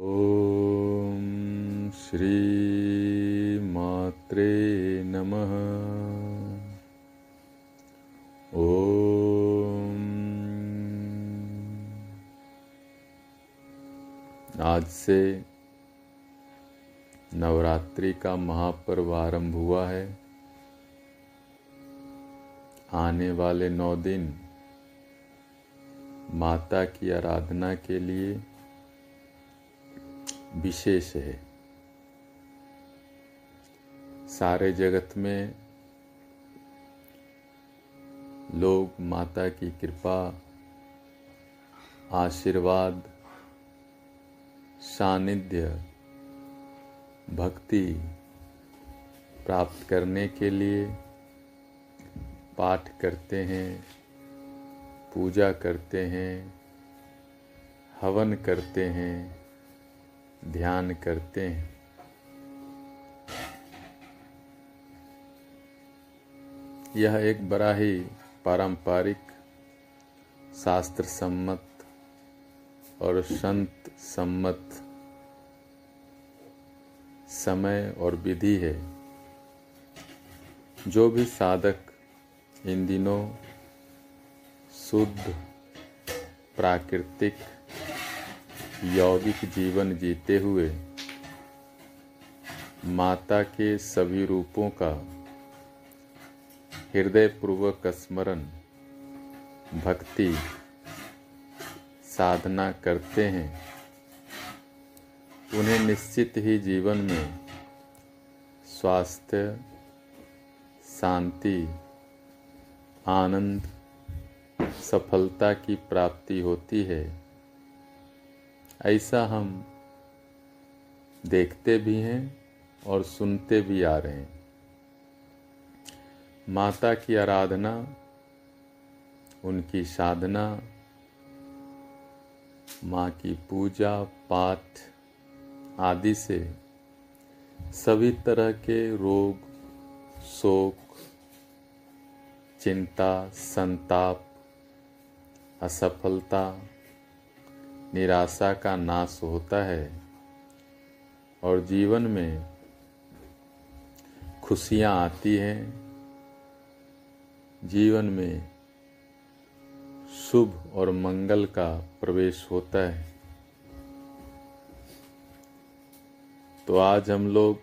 ॐ श्रीमात्रे नमः। ॐ आज से नवरात्रि का महापर्व आरंभ हुआ है। आने वाले नौ दिन माता की आराधना के लिए विशेष है। सारे जगत में लोग माता की कृपा, आशीर्वाद, सानिध्य, भक्ति प्राप्त करने के लिए पाठ करते हैं, पूजा करते हैं, हवन करते हैं। ध्यान करते हैं। यह एक बड़ा ही पारंपरिक शास्त्र सम्मत और संत सम्मत समय और विधि है। जो भी साधक इन दिनों शुद्ध, प्राकृतिक यौगिक जीवन जीते हुए, माता के सभी रूपों का हृदय पूर्वक स्मरण, भक्ति, साधना करते हैं। उन्हें निश्चित ही जीवन में स्वास्थ्य, शांति, आनंद, सफलता की प्राप्ति होती है। ऐसा हम देखते भी हैं और सुनते भी आ रहे हैं। माता की आराधना, उनकी साधना, माँ की पूजा, पाठ आदि से सभी तरह के रोग, शोक, चिंता, संताप, असफलता निराशा का नाश होता है और जीवन में खुशियाँ आती हैं। जीवन में शुभ और मंगल का प्रवेश होता है। तो आज हम लोग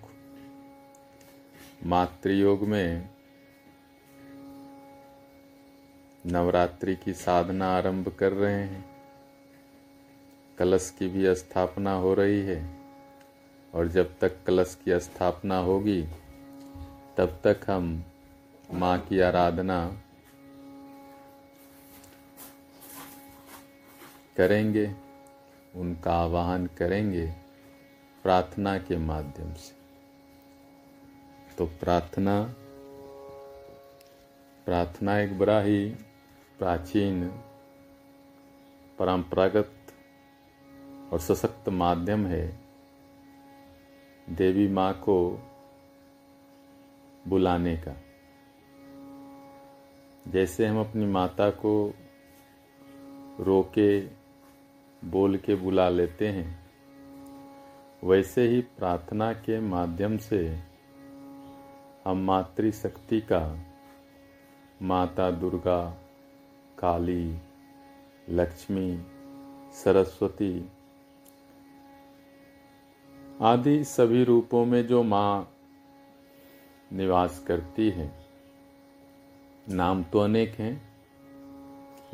मातृयोग में नवरात्रि की साधना आरंभ कर रहे हैं। कलश की भी स्थापना हो रही है। और जब तक कलश की स्थापना होगी, तब तक हम माँ की आराधना करेंगे, उनका आवाहन करेंगे प्रार्थना के माध्यम से। तो प्रार्थना प्रार्थना एक बड़ा ही प्राचीन, परंपरागत और सशक्त माध्यम है। देवी माँ को बुलाने का। जैसे हम अपनी माता को रोके, बोल के बुला लेते हैं, वैसे ही प्रार्थना के माध्यम से हम मातृशक्ति का माता दुर्गा, काली, लक्ष्मी, सरस्वती आदि सभी रूपों में जो माँ निवास करती है, नाम तो अनेक हैं।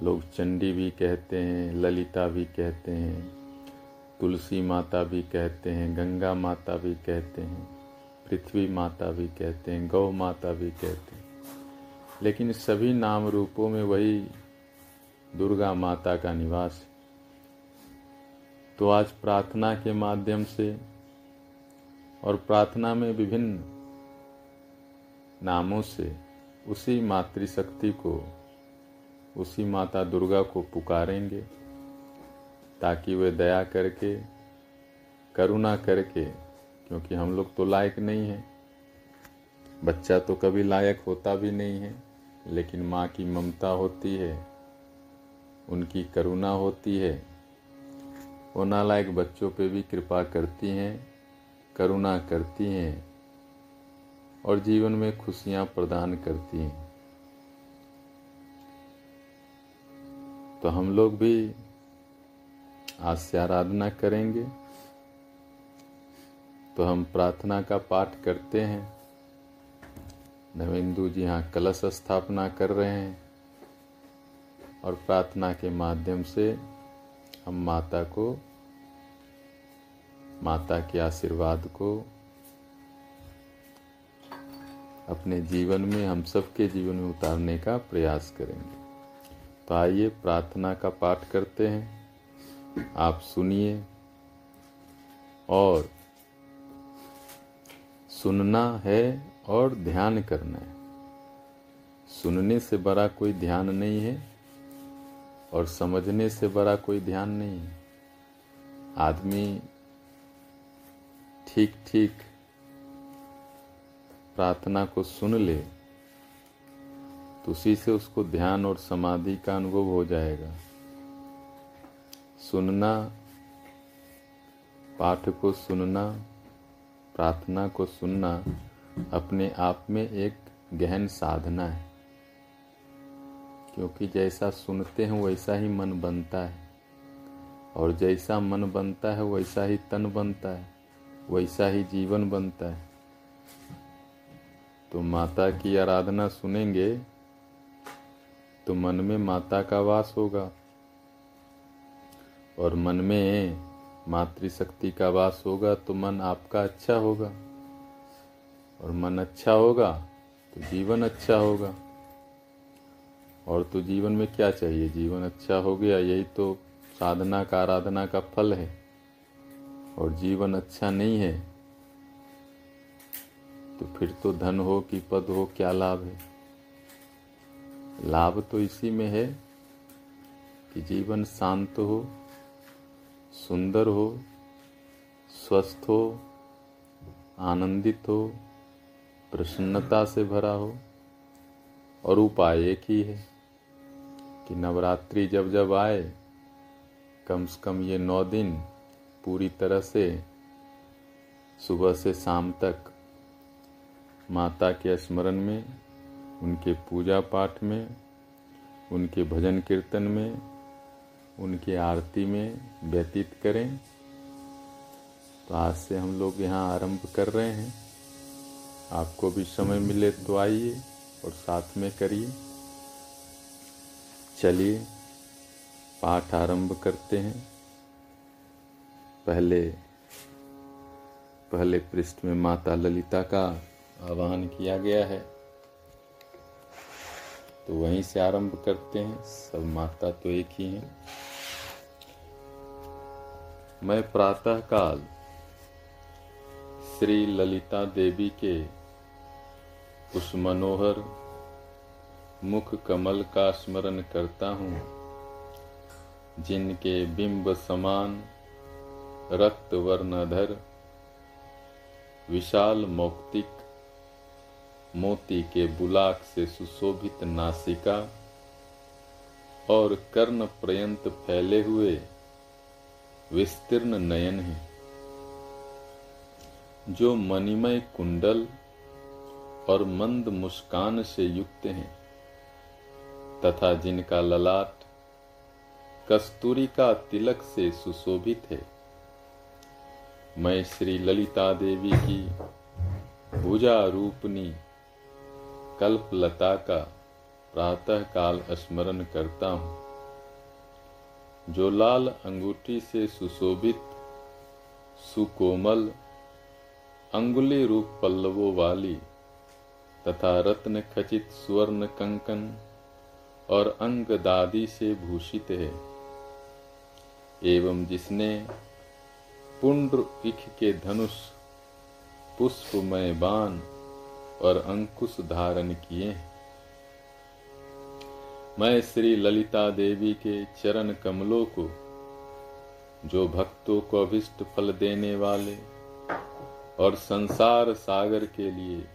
लोग चंडी भी कहते हैं, ललिता भी कहते हैं, तुलसी माता भी कहते हैं, गंगा माता भी कहते हैं, पृथ्वी माता भी कहते हैं, गौ माता भी कहते हैं। लेकिन सभी नाम रूपों में वही दुर्गा माता का निवास है। तो आज प्रार्थना के माध्यम से और प्रार्थना में विभिन्न नामों से उसी मातृशक्ति को, उसी माता दुर्गा को पुकारेंगे, ताकि वे दया करके, करुणा करके, क्योंकि हम लोग तो लायक नहीं हैं। बच्चा तो कभी लायक होता भी नहीं है, लेकिन माँ की ममता होती है, उनकी करुणा होती है। वो नालायक बच्चों पे भी कृपा करती हैं। करुणा करती हैं और जीवन में खुशियाँ प्रदान करती हैं। तो हम लोग भी आज से आराधना करेंगे। तो हम प्रार्थना का पाठ करते हैं। नवेंदु जी यहाँ कलश स्थापना कर रहे हैं और प्रार्थना के माध्यम से हम माता को माता के आशीर्वाद को अपने जीवन में, हम सबके जीवन में उतारने का प्रयास करेंगे। तो आइए प्रार्थना का पाठ करते हैं। आप सुनिए और सुनना है और ध्यान करना है। सुनने से बड़ा कोई ध्यान नहीं है और समझने से बड़ा कोई ध्यान नहीं है। आदमी ठीक ठीक। प्रार्थना को सुन ले तो उसी से उसको ध्यान और समाधि का अनुभव हो जाएगा। सुनना, पाठ को सुनना, प्रार्थना को सुनना अपने आप में एक गहन साधना है। क्योंकि जैसा सुनते हैं, वैसा ही मन बनता है। और जैसा मन बनता है, वैसा ही तन बनता है। वैसा ही जीवन बनता है। तो माता की आराधना सुनेंगे तो मन में माता का वास होगा और मन में मातृशक्ति का वास होगा तो मन आपका अच्छा होगा। और मन अच्छा होगा तो जीवन अच्छा होगा। और तो जीवन में क्या चाहिए? जीवन अच्छा हो गया, यही तो साधना का, आराधना का फल है। और जीवन अच्छा नहीं है तो फिर तो धन हो कि पद हो, क्या लाभ है? लाभ तो इसी में है कि जीवन शांत हो, सुंदर हो, स्वस्थ हो, आनंदित हो, प्रसन्नता से भरा हो, और उपाय एक ही है कि नवरात्रि जब जब आए, कम से कम ये नौ दिन पूरी तरह से सुबह से शाम तक माता के स्मरण में, उनके पूजा पाठ में, उनके भजन कीर्तन में, उनकी आरती में व्यतीत करें। तो आज से हम लोग यहाँ आरंभ कर रहे हैं। आपको भी समय मिले तो आइए और साथ में करिए। चलिए, पाठ आरंभ करते हैं। पहले पहले पृष्ठ में माता ललिता का आह्वान किया गया है। तो वहीं से आरंभ करते हैं। सब माता तो एक ही हैं। मैं प्रातः काल श्री ललिता देवी के उस मनोहर, मुख कमल का स्मरण करता हूँ, जिनके बिंब समान रक्त वर्णधर विशाल मौक्तिक, मोती के बुलाक से सुशोभित नासिका और कर्ण पर्यंत फैले हुए विस्तीर्ण नयन है। जो मणिमय कुंडल और मंद मुस्कान से युक्त हैं तथा जिनका ललाट कस्तूरी का तिलक से सुशोभित है। मैं श्री ललिता देवी की भुजा रूपनी कल्पलता का प्रातः काल स्मरण करता हूँ। जो लाल अंगूठी से सुशोभित, सुकोमल, अंगुली रूप पल्लवों वाली तथा रत्न खचित स्वर्ण कंकन और अंग दादी से भूषित है। एवं जिसने पुंड्र इख के धनुष, पुष्पमय बाण और अंकुश धारण किए हैं। मैं श्री ललिता देवी के चरण कमलों को, जो भक्तों को अभिष्ट फल देने वाले और संसार सागर के लिए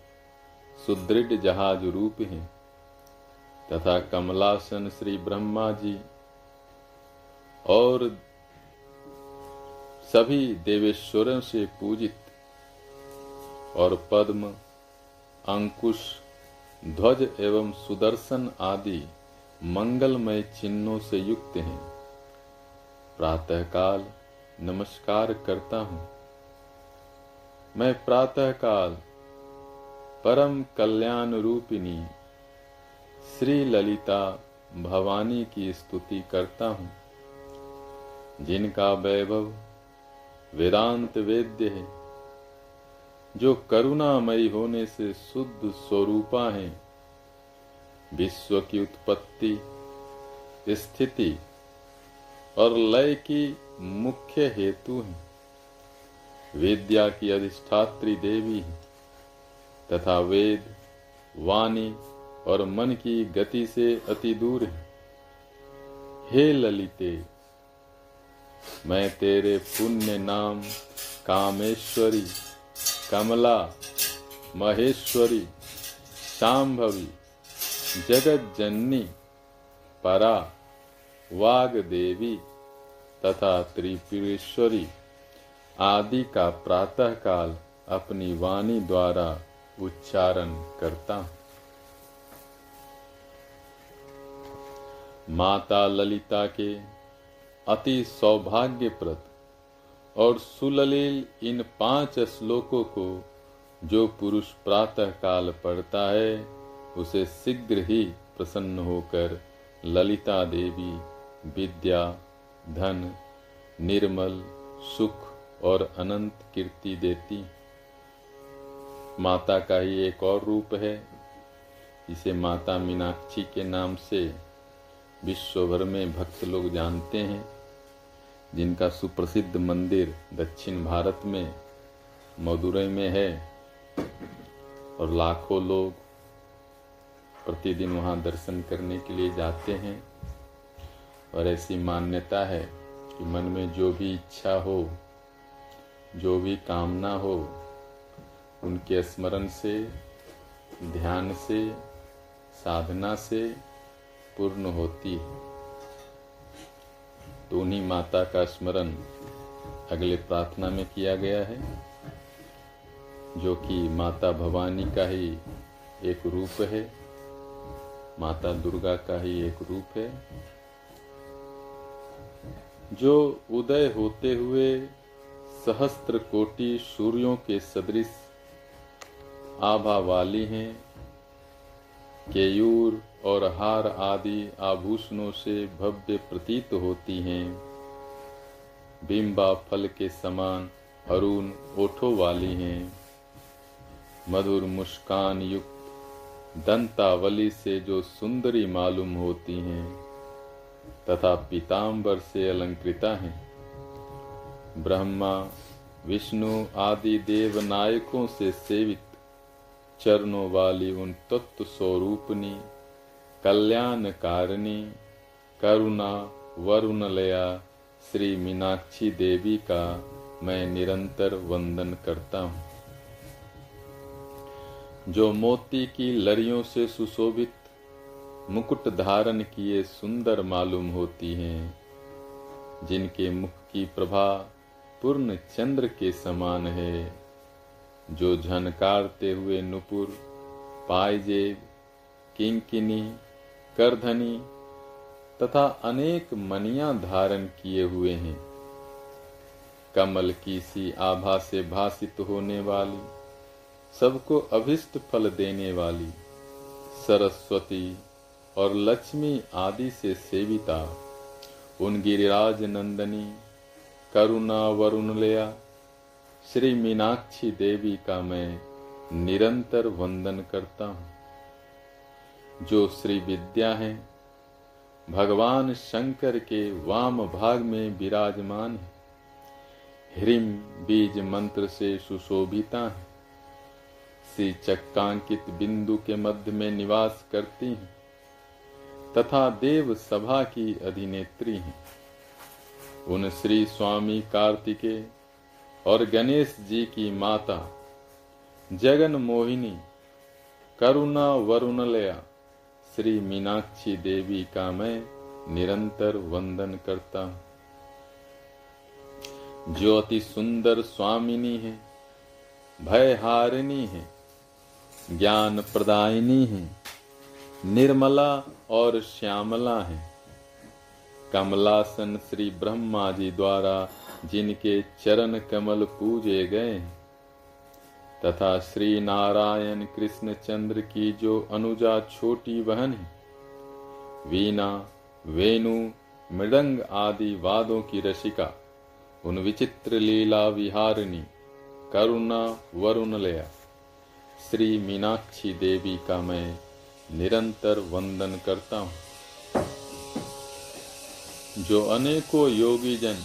सुदृढ़ जहाज़ रूप हैं, तथा कमलासन श्री ब्रह्मा जी और सभी देवेश्वरों से पूजित और पद्म, अंकुश, ध्वज एवं सुदर्शन आदि मंगलमय चिन्हों से युक्त हैं। प्रातःकाल नमस्कार करता हूँ। मैं प्रातःकाल परम कल्याण रूपिणी श्री ललिता भवानी की स्तुति करता हूँ। जिनका वैभव वेदांत वेद्य है। जो करुणामयी होने से शुद्ध स्वरूपा है। विश्व की उत्पत्ति, स्थिति और लय की मुख्य हेतु है। विद्या की अधिष्ठात्री देवी है तथा वेद, वाणी और मन की गति से अति दूर है। हे ललिते मैं तेरे पुण्य नाम कामेश्वरी, कमला, महेश्वरी शाम्भवी जननी परा वाग देवी तथा त्रिपुरेश्वरी आदि का प्रातः काल अपनी वाणी द्वारा उच्चारण करता माता ललिता के अति सौभाग्यप्रद। और सुललील इन पाँच श्लोकों को जो पुरुष प्रातः काल पढ़ता है, उसे शीघ्र ही प्रसन्न होकर ललिता देवी, विद्या, धन, निर्मल, सुख और अनंत कीर्ति देती। माता का ही एक और रूप है। इसे माता मीनाक्षी के नाम से विश्व भर में भक्त लोग जानते हैं। जिनका सुप्रसिद्ध मंदिर दक्षिण भारत में मदुरई में है और लाखों लोग प्रतिदिन वहाँ दर्शन करने के लिए जाते हैं। और ऐसी मान्यता है कि मन में जो भी इच्छा हो, जो भी कामना हो, उनके स्मरण से, ध्यान से, साधना से पूर्ण होती है। तो उन्हीं माता का स्मरण अगले प्रार्थना में किया गया है, जो कि माता भवानी का ही एक रूप है, माता दुर्गा का ही एक रूप है, जो उदय होते हुए सहस्त्र कोटि सूर्यों के सदृश आभा वाली हैं केयूर और हार आदि आभूषणों से भव्य प्रतीत होती हैं। बिंबा फल के समान अरुण ओठों वाली हैं। मधुर मुस्कान युक्त दंतावली से जो सुंदरी मालूम होती हैं, तथा पीताम्बर से अलंकृता हैं। ब्रह्मा, विष्णु आदि देव नायकों से सेवित चरणों वाली उन तत्व स्वरूपनी, कल्याणकारिणी, करुणा वरुणलया, श्री मीनाक्षी देवी का मैं निरंतर वंदन करता हूँ। जो मोती की लड़ियों से सुशोभित, मुकुट धारण किए सुंदर मालूम होती हैं, जिनके मुख की प्रभा पूर्ण चंद्र के समान है। जो झनकारते हुए नुपुर पायजेब किंकिनी करधनी, तथा अनेक मनिया धारण किए हुए हैं। कमल की सी आभा से भाषित होने वाली, सबको अभिष्ट फल देने वाली, सरस्वती और लक्ष्मी आदि से सेविता, उन गिरिराज नंदनी, करुणा वरुणलया श्री मीनाक्षी देवी का मैं निरंतर वंदन करता हूँ। जो श्री विद्या है, भगवान शंकर के वाम भाग में विराजमान है। ह्रीम बीज मंत्र से सुशोभिता है। श्री चक्कांकित बिंदु के मध्य में निवास करती हैं। तथा देव सभा की अधिनेत्री हैं। उन श्री स्वामी कार्तिकेय और गणेश जी की माता, जगन मोहिनी, करुणा वरुणलया, श्री मीनाक्षी देवी का मैं निरंतर वंदन करता हूँ। जो अति सुंदर स्वामिनी है भय हारिणी है, ज्ञान प्रदायिनी है, निर्मला और श्यामला है, कमलासन श्री ब्रह्मा जी द्वारा जिनके चरण कमल पूजे गए। तथा श्री नारायण कृष्ण चंद्र की जो अनुजा छोटी बहन है, वीणा, वेणु, मृदंग आदि वादों की रसिका, उन विचित्र लीला विहारिणी, करुणा वरुण लया। श्री मीनाक्षी देवी का मैं निरंतर वंदन करता हूँ। जो अनेकों योगी जन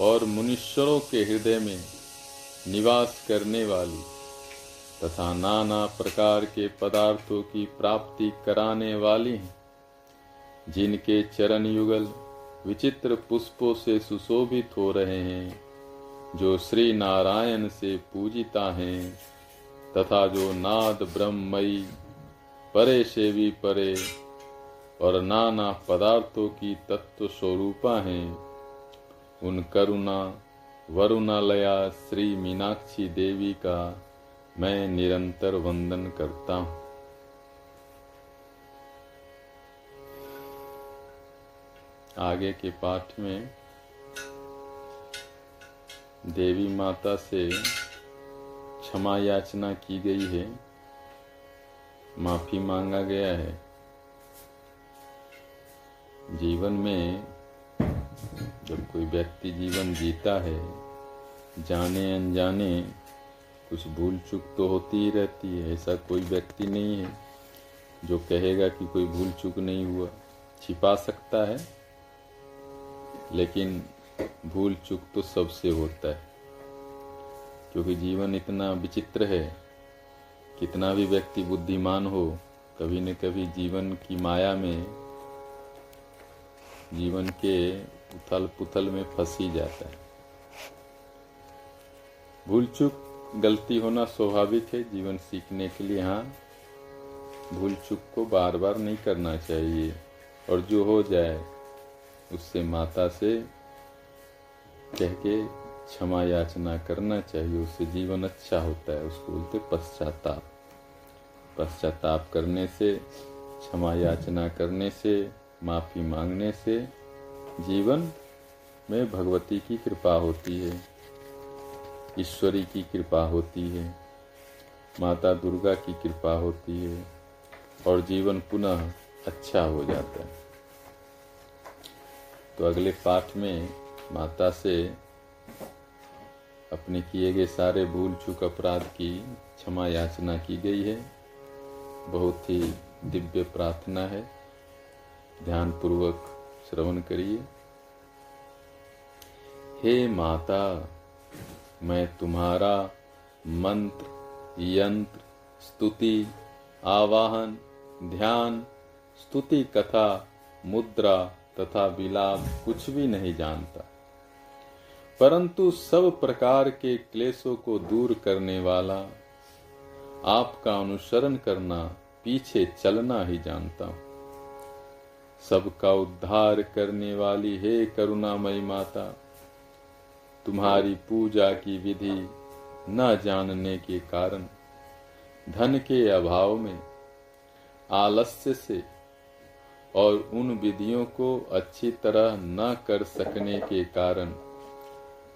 और मुनीश्वरों के हृदय में निवास करने वाली तथा नाना प्रकार के पदार्थों की प्राप्ति कराने वाली हैं, जिनके चरण युगल विचित्र पुष्पों से सुशोभित हो रहे हैं, जो श्री नारायण से पूजिता हैं, तथा जो नाद ब्रह्मयी परे से भी परे और नाना पदार्थों की तत्व स्वरूपा हैं। उन करुणा, वरुणालया श्री मीनाक्षी देवी का मैं निरंतर वंदन करता हूँ। आगे के पाठ में देवी माता से क्षमा याचना की गई है। माफ़ी मांगा गया है। जीवन में जब कोई व्यक्ति जीवन जीता है, जाने अनजाने कुछ भूल चूक तो होती ही रहती है। ऐसा कोई व्यक्ति नहीं है जो कहेगा कि कोई भूल चूक नहीं हुआ। छिपा सकता है, लेकिन भूल चूक तो सबसे होता है। क्योंकि जीवन इतना विचित्र है, कितना भी व्यक्ति बुद्धिमान हो, कभी न कभी जीवन की माया में, जीवन के उथल पुथल में फंस ही जाता है। भूल चूक गलती होना स्वाभाविक है, जीवन सीखने के लिए हाँ भूल चूक को बार बार नहीं करना चाहिए। और जो हो जाए, उससे माता से कह के क्षमा याचना करना चाहिए, उससे जीवन अच्छा होता है, उसको बोलते पश्चाताप। पश्चाताप करने से, क्षमा याचना करने से, माफ़ी मांगने से जीवन में भगवती की कृपा होती है, ईश्वरी की कृपा होती है, माता दुर्गा की कृपा होती है और जीवन पुनः अच्छा हो जाता है। तो अगले पाठ में माता से अपने किए गए सारे भूल चूक अपराध की क्षमा याचना की गई है। बहुत ही दिव्य प्रार्थना है। ध्यान पूर्वक श्रवण करिए। हे माता, मैं तुम्हारा मंत्र, यंत्र, स्तुति, आवाहन, ध्यान, स्तुति, कथा, मुद्रा तथा विलाप कुछ भी नहीं जानता। परंतु सब प्रकार के क्लेशों को दूर करने वाला, आपका अनुसरण करना, पीछे चलना ही जानता हूँ। सबका उद्धार करने वाली हे करुणामयी माता, तुम्हारी पूजा की विधि न जानने के कारण, धन के अभाव में, आलस्य से और उन विधियों को अच्छी तरह न कर सकने के कारण,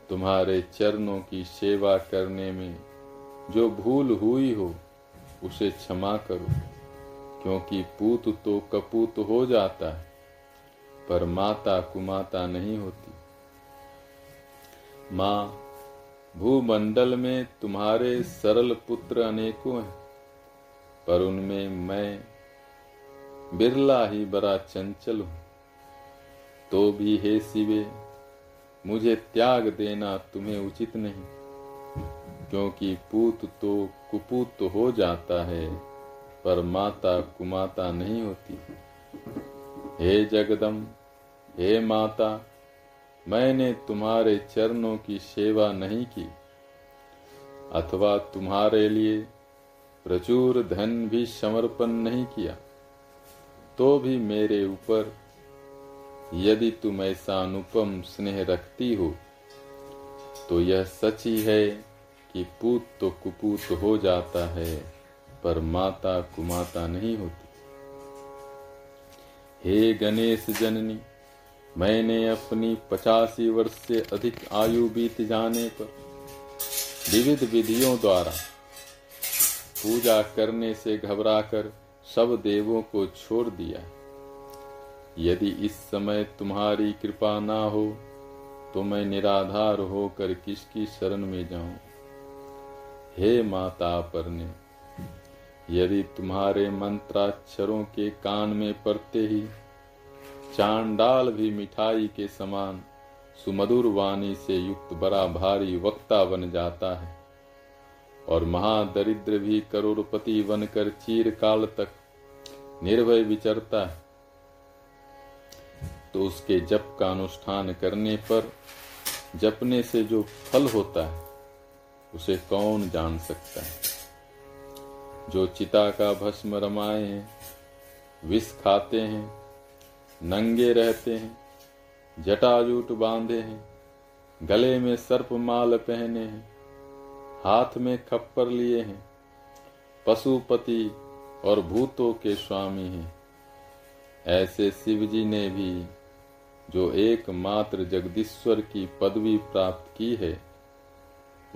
तुम्हारे चरणों की सेवा करने में जो भूल हुई हो, उसे क्षमा करो। क्योंकि पूत तो कपूत हो जाता है, पर माता कुमाता नहीं होती। माँ, भूमंडल में तुम्हारे सरल पुत्र अनेकों हैं, पर उनमें मैं बिरला ही बड़ा चंचल हूँ। तो भी हे शिवे, मुझे त्याग देना तुम्हें उचित नहीं, क्योंकि पूत तो कुपूत हो जाता है। पर माता कुमाता नहीं होती। हे जगदम, हे माता, मैंने तुम्हारे चरणों की सेवा नहीं की। अथवा तुम्हारे लिए प्रचुर धन भी समर्पण नहीं किया। तो भी मेरे ऊपर, यदि तुम ऐसा अनुपम स्नेह रखती हो तो यह सच ही है कि पूत तो कुपूत हो जाता है। पर माता कुमाता नहीं होती। हे गणेश जननी, मैंने अपनी पचासी वर्ष से अधिक आयु बीत जाने पर विविध विधियों द्वारा पूजा करने से घबराकर सब देवों को छोड़ दिया। यदि इस समय तुम्हारी कृपा ना हो तो मैं निराधार होकर किसकी शरण में जाऊँ? हे माता परने यदि तुम्हारे मंत्राक्षरों के कान में पड़ते ही चांडाल भी मिठाई के समान सुमधुर वाणी से युक्त बड़ा भारी वक्ता बन जाता है, और महादरिद्र भी करोड़पति बनकर चीर काल तक निर्भय विचरता है तो उसके जप का अनुष्ठान करने पर जपने से जो फल होता है, उसे कौन जान सकता है? जो चिता का भस्म रमाए हैं, विष खाते हैं, नंगे रहते हैं, जटाजूट बांधे हैं, गले में सर्प माल पहने हैं, हाथ में खप्पर लिए हैं, पशुपति और भूतों के स्वामी हैं। ऐसे शिव जी ने भी जो एकमात्र जगदीश्वर की पदवी प्राप्त की है,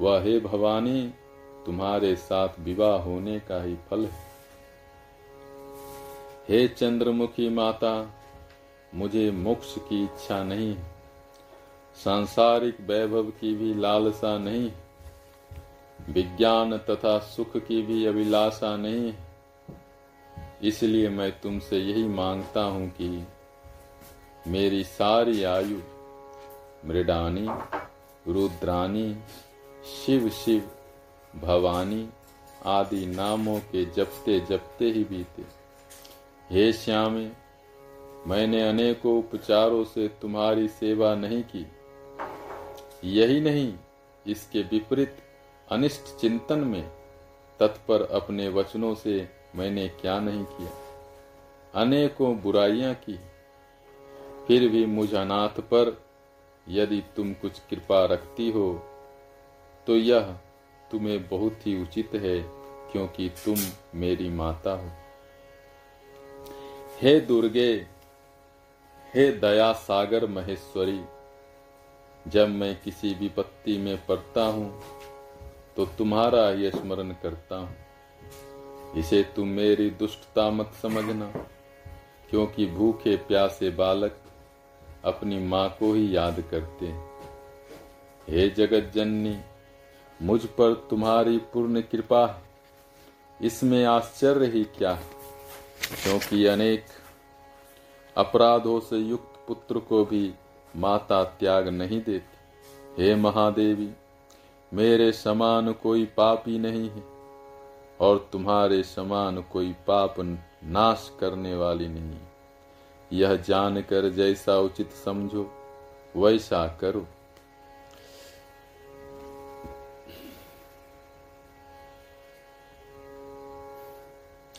वह हे भवानी तुम्हारे साथ विवाह होने का ही फल है। हे चंद्रमुखी माता, मुझे मोक्ष की इच्छा नहीं सांसारिक वैभव की भी लालसा नहीं विज्ञान तथा सुख की भी अभिलाषा नहीं इसलिए मैं तुमसे यही माँगता हूँ कि मेरी सारी आयु मृडानी, रुद्रानी, शिव शिव भवानी आदि नामों के जपते जपते ही बीते। हे श्यामे, मैंने अनेकों उपचारों से तुम्हारी सेवा नहीं की। यही नहीं, इसके विपरीत अनिष्ट चिंतन में तत्पर अपने वचनों से मैंने क्या नहीं किया। अनेकों बुराइयाँ की। फिर भी मुझ अनाथ पर यदि तुम कुछ कृपा रखती हो तो यह तुम्हें बहुत ही उचित है, क्योंकि तुम मेरी माता हो। हे दुर्गे, हे दया सागर महेश्वरी, जब मैं किसी विपत्ति में पड़ता हूँ तो तुम्हारा ही स्मरण करता हूँ। इसे तुम मेरी दुष्टता मत समझना, क्योंकि भूखे प्यासे बालक अपनी माँ को ही याद करते हे। जगत जननी मुझ पर तुम्हारी पूर्ण कृपा है। इसमें आश्चर्य ही क्या है? क्योंकि अनेक अपराधों से युक्त पुत्र को भी माता त्याग नहीं देती। हे महादेवी, मेरे समान कोई पापी नहीं है, और तुम्हारे समान कोई पाप नाश करने वाली नहीं यह जानकर जैसा उचित समझो, वैसा करो।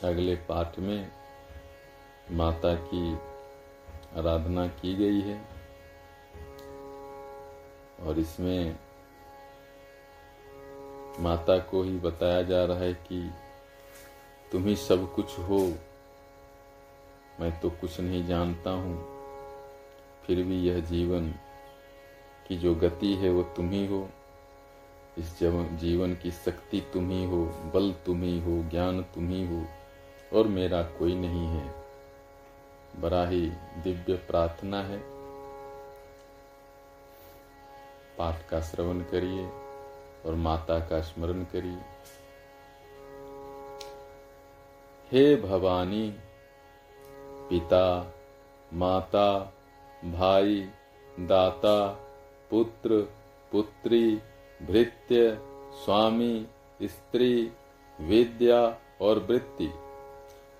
अगले पाठ में माता की आराधना की गई है और इसमें माता को ही बताया जा रहा है कि तुम ही सब कुछ हो। मैं तो कुछ नहीं जानता हूँ। फिर भी यह जीवन की जो गति है वो तुम ही हो। इस जीवन की शक्ति तुम ही हो। बल तुम ही हो। ज्ञान तुम ही हो। और मेरा कोई नहीं है। बड़ा ही दिव्य प्रार्थना है। पाठ का श्रवण करिए और माता का स्मरण करिए। हे भवानी, पिता, माता, भाई, दाता, पुत्र, पुत्री, भृत्य, स्वामी, स्त्री, विद्या और वृत्ति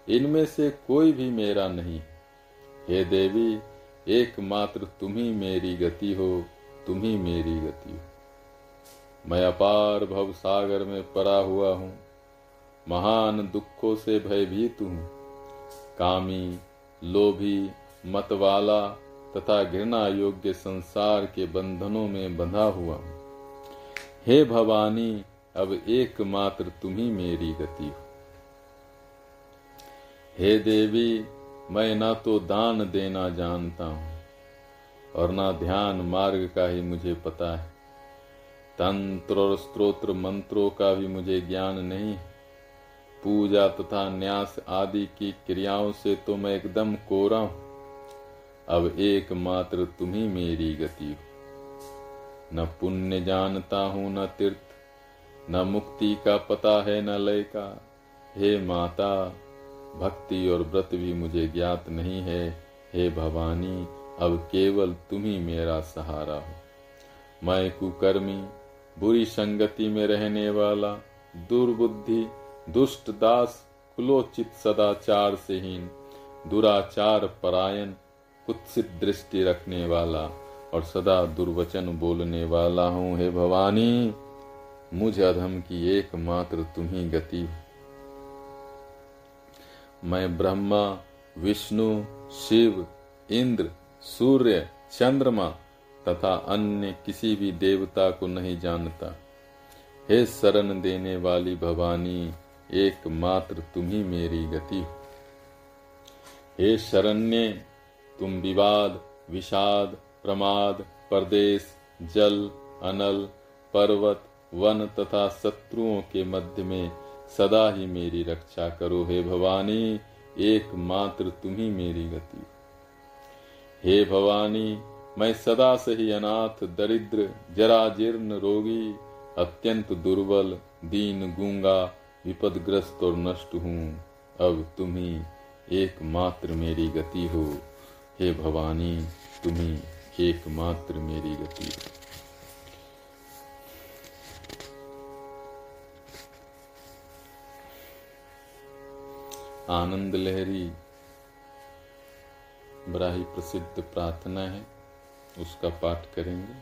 इनमें से कोई भी मेरा नहीं। हे देवी, एकमात्र तुम ही मेरी गति हो, तुम ही मेरी गति हो। मैं अपार भव सागर में परा हुआ हूँ। महान दुखों से भयभीत हूँ। कामी, लोभी, मतवाला तथा घृणा योग्य संसार के बंधनों में बंधा हुआ हूँ। हे भवानी, अब एकमात्र तुम्ही मेरी गति हो। हे देवी, मैं ना तो दान देना जानता हूँ, और ना ध्यान मार्ग का ही मुझे पता है। तंत्र और स्त्रोत्र मंत्रों का भी मुझे ज्ञान नहीं पूजा तथा न्यास आदि की क्रियाओं से तो मैं एकदम कोरा हूँ। अब एकमात्र तुम्ही मेरी गति हो। न पुण्य जानता हूँ, न तीर्थ, न मुक्ति का पता है, न लय का। हे माता भक्ति और व्रत भी मुझे ज्ञात नहीं है। हे भवानी, अब केवल तुम ही मेरा सहारा हो। मैं कुकर्मी, बुरी संगति में रहने वाला, दुर्बुद्धि, दुष्ट दास, कुलोचित सदाचार से हीन दुराचार परायण, कुत्सित दृष्टि रखने वाला और सदा दुर्वचन बोलने वाला हूँ। हे भवानी, मुझ अधम की एकमात्र तुम्ही गति मैं ब्रह्मा, विष्णु, शिव, इंद्र, सूर्य, चंद्रमा तथा अन्य किसी भी देवता को नहीं जानता। हे शरण देने वाली भवानी, एकमात्र तुम ही मेरी गति हो। हे शरण्य, तुम विवाद, विषाद, प्रमाद परदेश जल, अनल, पर्वत, वन तथा शत्रुओं के मध्य में सदा ही मेरी रक्षा करो हे भवानी, एकमात्र तुम ही मेरी गति। हे भवानी, मैं सदा से ही अनाथ, दरिद्र जरा जीर्ण रोगी, अत्यंत दुर्बल, दीन गूँगा, विपदग्रस्त और नष्ट हूँ। अब तुम ही एकमात्र मेरी गति हो। हे भवानी, तुम ही एकमात्र मेरी गति हो। आनंद लहरी। बड़ा ही प्रसिद्ध प्रार्थना है, उसका पाठ करेंगे।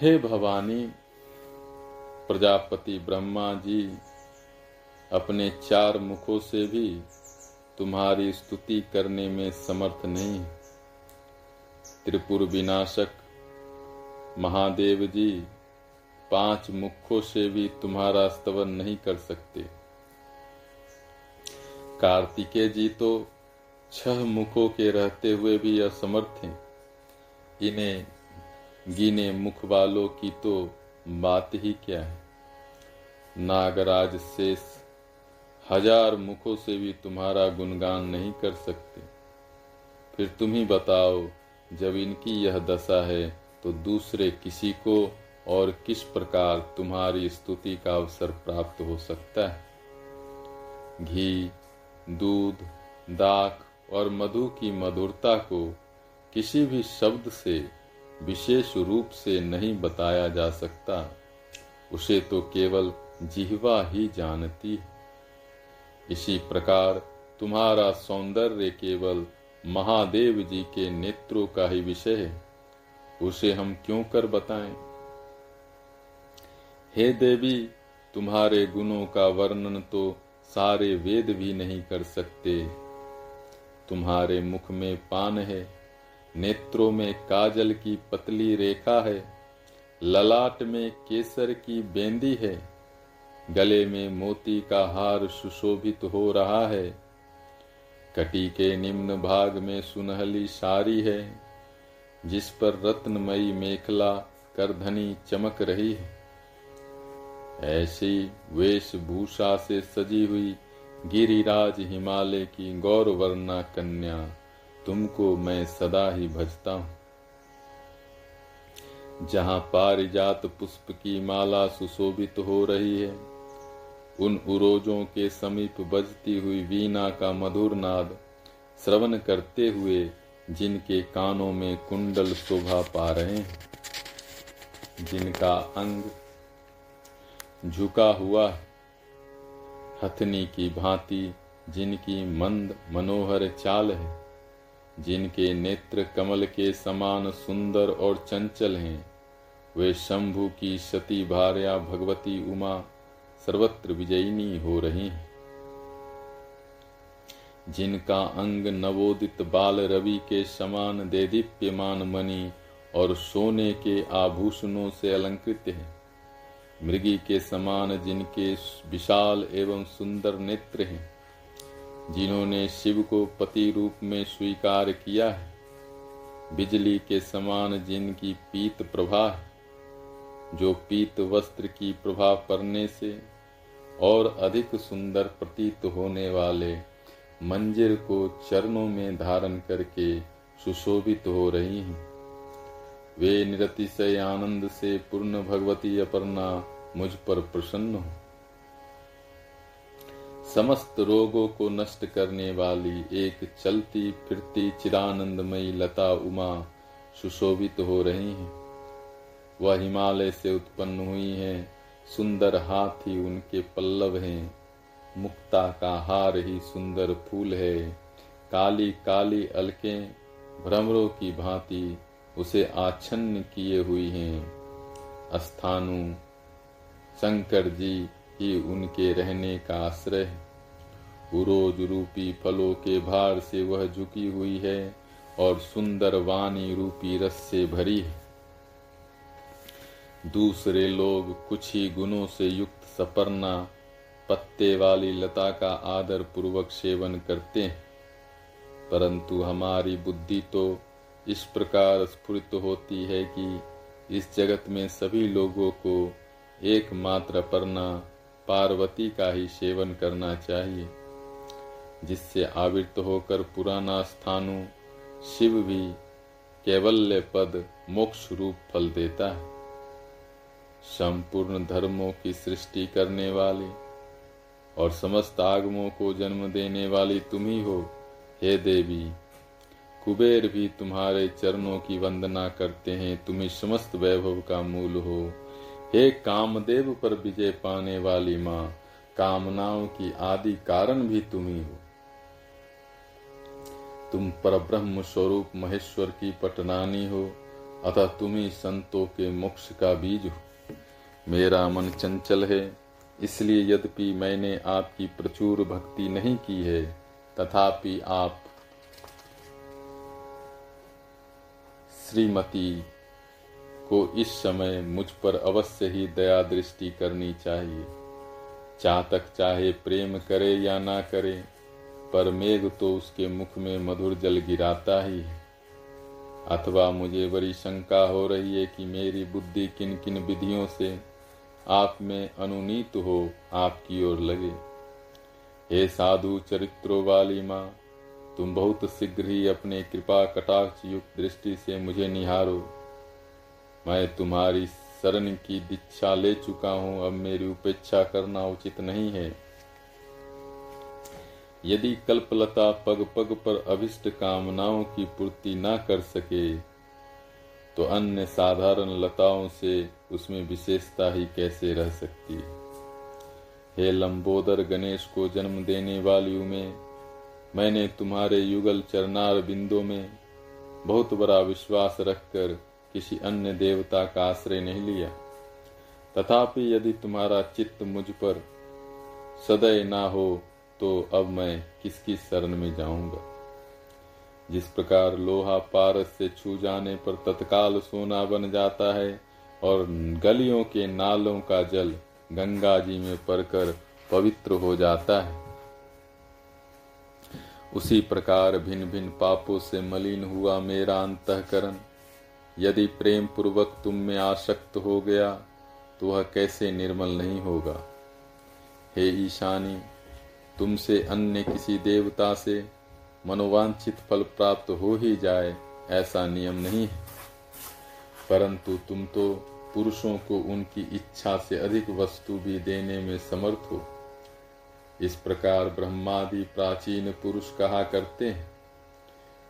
हे भवानी, प्रजापति ब्रह्मा जी, अपने चार मुखों से भी तुम्हारी स्तुति करने में समर्थ नहीं। त्रिपुर विनाशक, महादेव जी, पाँच मुखों से भी तुम्हारा स्तवन नहीं कर सकते। कार्तिकेय जी तो छह मुखों के रहते हुए भी असमर्थ हैं। इन्हें गिने मुख वालों की तो बात ही क्या है? नागराज शेष, हज़ार मुखों से भी तुम्हारा गुणगान नहीं कर सकते। फिर तुम ही बताओ, जब इनकी यह दशा है तो दूसरे किसी को और किस प्रकार तुम्हारी स्तुति का अवसर प्राप्त हो सकता है? घी दूध दाक और मधु की मधुरता को किसी भी शब्द से विशेष रूप से नहीं बताया जा सकता। उसे तो केवल जिहवा ही जानती है। इसी प्रकार तुम्हारा सौंदर्य केवल महादेव जी के नेत्रों का ही विषय है। उसे हम क्यों कर बताएँ? हे देवी, तुम्हारे गुणों का वर्णन तो सारे वेद भी नहीं कर सकते। तुम्हारे मुख में पान है, नेत्रों में काजल की पतली रेखा है, ललाट में केसर की बेंदी है, गले में मोती का हार सुशोभित हो रहा है। कटी के निम्न भाग में सुनहली सारी है, जिस पर रत्नमयी मेखला करधनी चमक रही है। ऐसी वेशभूषा से सजी हुई गिरिराज हिमालय की गौरवर्णा कन्या, तुमको मैं सदा ही भजता हूँ। जहाँ पारिजात पुष्प की माला सुशोभित हो रही है, उन उरोजों के समीप बजती हुई वीणा का मधुर नाद श्रवण करते हुए जिनके कानों में कुंडल शोभा पा रहे हैं, जिनका अंग झुका हुआ हथनी की भांति जिनकी मंद मनोहर चाल है, जिनके नेत्र कमल के समान सुंदर और चंचल हैं, वे शंभु की सती भार्या भगवती उमा सर्वत्र विजयिनी हो रही हैं। जिनका अंग नवोदित बाल रवि के समान देदीप्यमान मणि और सोने के आभूषणों से अलंकृत है। मृगी के समान जिनके विशाल एवं सुंदर नेत्र हैं, जिन्होंने शिव को पति रूप में स्वीकार किया है, बिजली के समान जिनकी पीत प्रभा है, जो पीत वस्त्र की प्रभा पड़ने से और अधिक सुंदर प्रतीत होने वाले मंजिर को चरणों में धारण करके सुशोभित हो रही हैं। वे निरतिशय आनंद से पूर्ण भगवती अपर्णा मुझ पर प्रसन्न हो। समस्त रोगों को नष्ट करने वाली एक चलती फिरती चिरानंदमयी लता उमा सुशोभित हो रही हैं। वह हिमालय से उत्पन्न हुई हैं, सुंदर हाथी उनके पल्लव हैं। मुक्ता का हार ही सुंदर फूल है। काली काली अलके भ्रमरों की भांति उसे आच्छन्न किए हुई हैं। स्थानु शंकर जी ही उनके रहने का आश्रय उरोज रूपी फलों के भार से वह झुकी हुई है और सुंदर वाणी रूपी रस से भरी है। दूसरे लोग कुछ ही गुणों से युक्त सपरना पत्ते वाली लता का आदर पूर्वक सेवन करते हैं। परंतु हमारी बुद्धि तो इस प्रकार स्फुरित होती है कि इस जगत में सभी लोगों को एकमात्र परना पार्वती का ही सेवन करना चाहिए, जिससे आवृत होकर पुराना स्थानु शिव भी कैवल्य पद मोक्ष रूप फल देता है। संपूर्ण धर्मों की सृष्टि करने वाले और समस्त आगमों को जन्म देने वाली तुम ही हो, हे देवी। कुबेर भी तुम्हारे चरणों की वंदना करते हैं, तुम्हें समस्त वैभव का मूल हो। हे कामदेव पर विजय पाने वाली माँ, कामनाओं की आदि कारण भी तुम ही हो। तुम पर ब्रह्म स्वरूप महेश्वर की पटनानी हो, अतः तुम ही संतों के मोक्ष का बीज हो। मेरा मन चंचल है, इसलिए यद्यपि मैंने आपकी प्रचुर भक्ति नहीं की है, तथापि आप श्रीमती को इस समय मुझ पर अवश्य ही दया दृष्टि करनी चाहिए। चातक चाहे प्रेम करे या ना करे, पर मेघ तो उसके मुख में मधुर जल गिराता ही है। अथवा मुझे बड़ी शंका हो रही है कि मेरी बुद्धि किन किन विधियों से आप में अनुनीत हो, आपकी ओर लगे। हे साधु चरित्रों वाली माँ, तुम बहुत शीघ्र ही अपने कृपा कटाक्ष युक्त दृष्टि से मुझे निहारो। मैं तुम्हारी शरण की दीक्षा ले चुका हूँ, अब मेरी उपेक्षा करना उचित नहीं है। यदि कल्पलता पग पग पर अभिष्ट कामनाओं की पूर्ति न कर सके तो अन्य साधारण लताओं से उसमें विशेषता ही कैसे रह सकती? हे लंबोदर गणेश को जन्म देने वाली में, मैंने तुम्हारे युगल चरणार बिंदो में बहुत बड़ा विश्वास रखकर किसी अन्य देवता का आश्रय नहीं लिया। तथापि यदि तुम्हारा चित्त मुझ पर सदय ना हो तो अब मैं किसकी शरण में जाऊँगा? जिस प्रकार लोहा पारस से छू जाने पर तत्काल सोना बन जाता है और गलियों के नालों का जल गंगा जी में पड़कर पवित्र हो जाता है, उसी प्रकार भिन्न भिन्न पापों से मलिन हुआ मेरा अंतकरण। यदि प्रेम पूर्वक तुम में आसक्त हो गया तो वह कैसे निर्मल नहीं होगा? हे ईशानी, तुमसे अन्य किसी देवता से मनोवांछित फल प्राप्त हो ही जाए, ऐसा नियम नहीं है। परंतु तुम तो पुरुषों को उनकी इच्छा से अधिक वस्तु भी देने में समर्थ हो। इस प्रकार ब्रह्मादि प्राचीन पुरुष कहा करते हैं।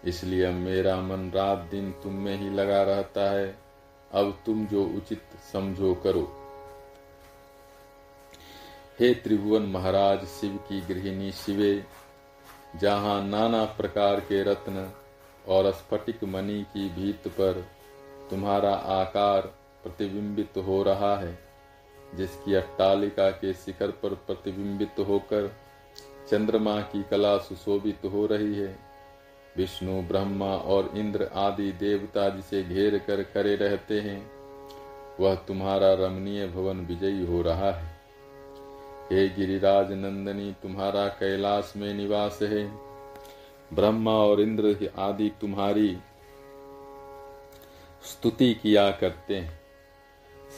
इसलिए मेरा मन रात दिन तुम में ही लगा रहता है। अब तुम जो उचित समझो करो। हे त्रिभुवन महाराज, शिव की गृहिणी शिवे, जहाँ नाना प्रकार के रत्न और स्फटिक मणि की भीत पर तुम्हारा आकार प्रतिबिंबित हो रहा है, जिसकी अट्टालिका के शिखर पर प्रतिबिंबित होकर चंद्रमा की कला सुशोभित हो रही है विष्णु, ब्रह्मा और इंद्र आदि देवता जिसे घेर कर खड़े रहते हैं, वह तुम्हारा रमणीय भवन विजयी हो रहा है। हे गिरिराज नंदनी, तुम्हारा कैलाश में निवास है। ब्रह्मा और इंद्र आदि तुम्हारी स्तुति किया करते हैं।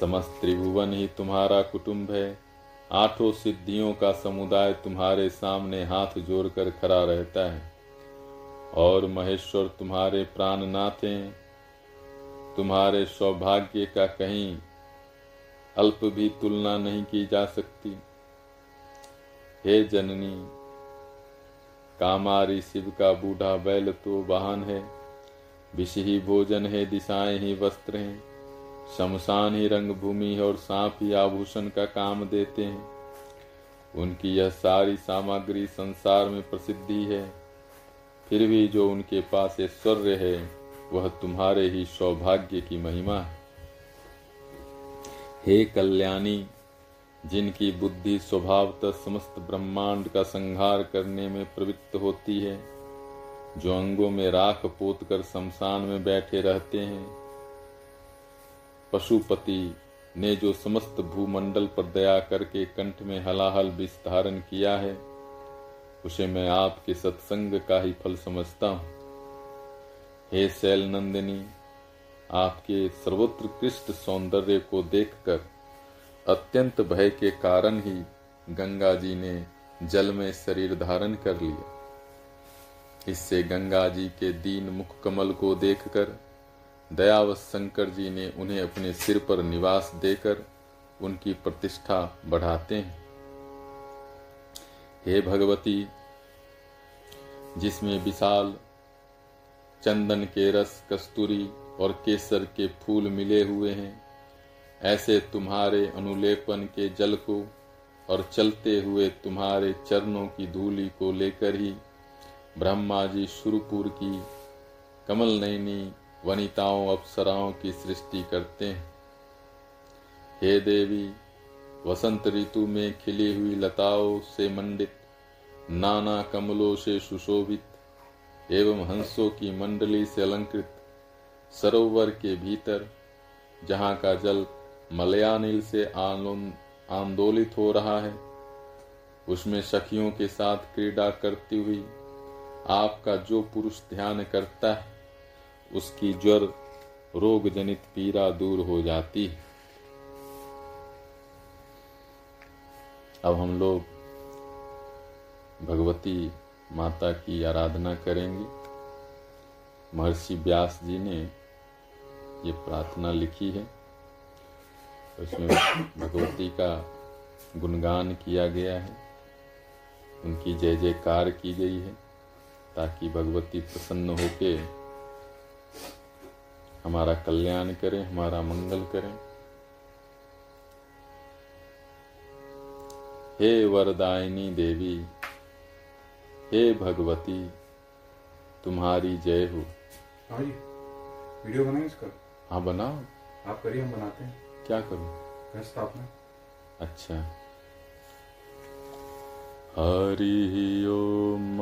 समस्त त्रिभुवन ही तुम्हारा कुटुंब है। आठों सिद्धियों का समुदाय तुम्हारे सामने हाथ जोड़कर खड़ा रहता है। और महेश्वर तुम्हारे प्राणनाथ हैं तुम्हारे सौभाग्य का कहीं अल्प भी तुलना नहीं की जा सकती। हे जननी, कामारी शिव का बूढ़ा बैल तो वाहन है, विष ही भोजन है, दिशाएँ ही वस्त्र हैं, शमशान ही रंग भूमि और सांप ही आभूषण का काम देते हैं। उनकी यह सारी सामग्री संसार में प्रसिद्धि है। फिर भी जो उनके पास ऐश्वर्य है, वह तुम्हारे ही सौभाग्य की महिमा है। हे कल्याणी, जिनकी बुद्धि स्वभावतः समस्त ब्रह्मांड का संहार करने में प्रवृत्त होती है, जो अंगों में राख पोत कर शमशान में बैठे रहते हैं, पशुपति ने जो समस्त भूमंडल पर दया करके कंठ में हलाहल विस्तारण किया है उसे मैं आपके सत्संग का ही फल समझता हूँ। हे शैल नंदिनी, आपके सर्वोत्कृष्ट सौंदर्य को देखकर अत्यंत भय के कारण ही गंगा जी ने जल में शरीर धारण कर लिया। इससे गंगा जी के दीन मुख कमल को देखकर, दयावत शंकर जी ने उन्हें अपने सिर पर निवास देकर उनकी प्रतिष्ठा बढ़ाते हैं। हे भगवती जिसमें विशाल, चंदन के रस, कस्तूरी और केसर के फूल मिले हुए हैं। ऐसे तुम्हारे अनुलेपन के जल को और चलते हुए तुम्हारे चरणों की धूली को लेकर ही ब्रह्मा जी शुरुपुर की कमल नैनी वनिताओं, अप्सराओं की सृष्टि करते हैं। हे देवी, वसंत ऋतु में खिली हुई लताओं से मंडित नाना कमलों से सुशोभित एवं हंसों की मंडली से अलंकृत सरोवर के भीतर, जहाँ का जल मलयानिल से आंदोलित हो रहा है, उसमें सखियों के साथ क्रीड़ा करती हुई आपका जो पुरुष ध्यान करता है, उसकी ज्वर रोग जनित पीड़ा दूर हो जाती है। अब हम लोग भगवती माता की आराधना करेंगे। महर्षि व्यास जी ने ये प्रार्थना लिखी है। उसमें भगवती का गुणगान किया गया है। उनकी जय जयकार की गई है ताकि भगवती प्रसन्न होके हमारा कल्याण करें, हमारा मंगल करें। हे वरदायिनी देवी हे भगवती तुम्हारी जय हो। हाँ जी वीडियो बनाए इसका। हाँ बनाओ। आप करिए हम बनाते हैं। क्या करूँ? घर स्थापना अच्छा। हरि ओम।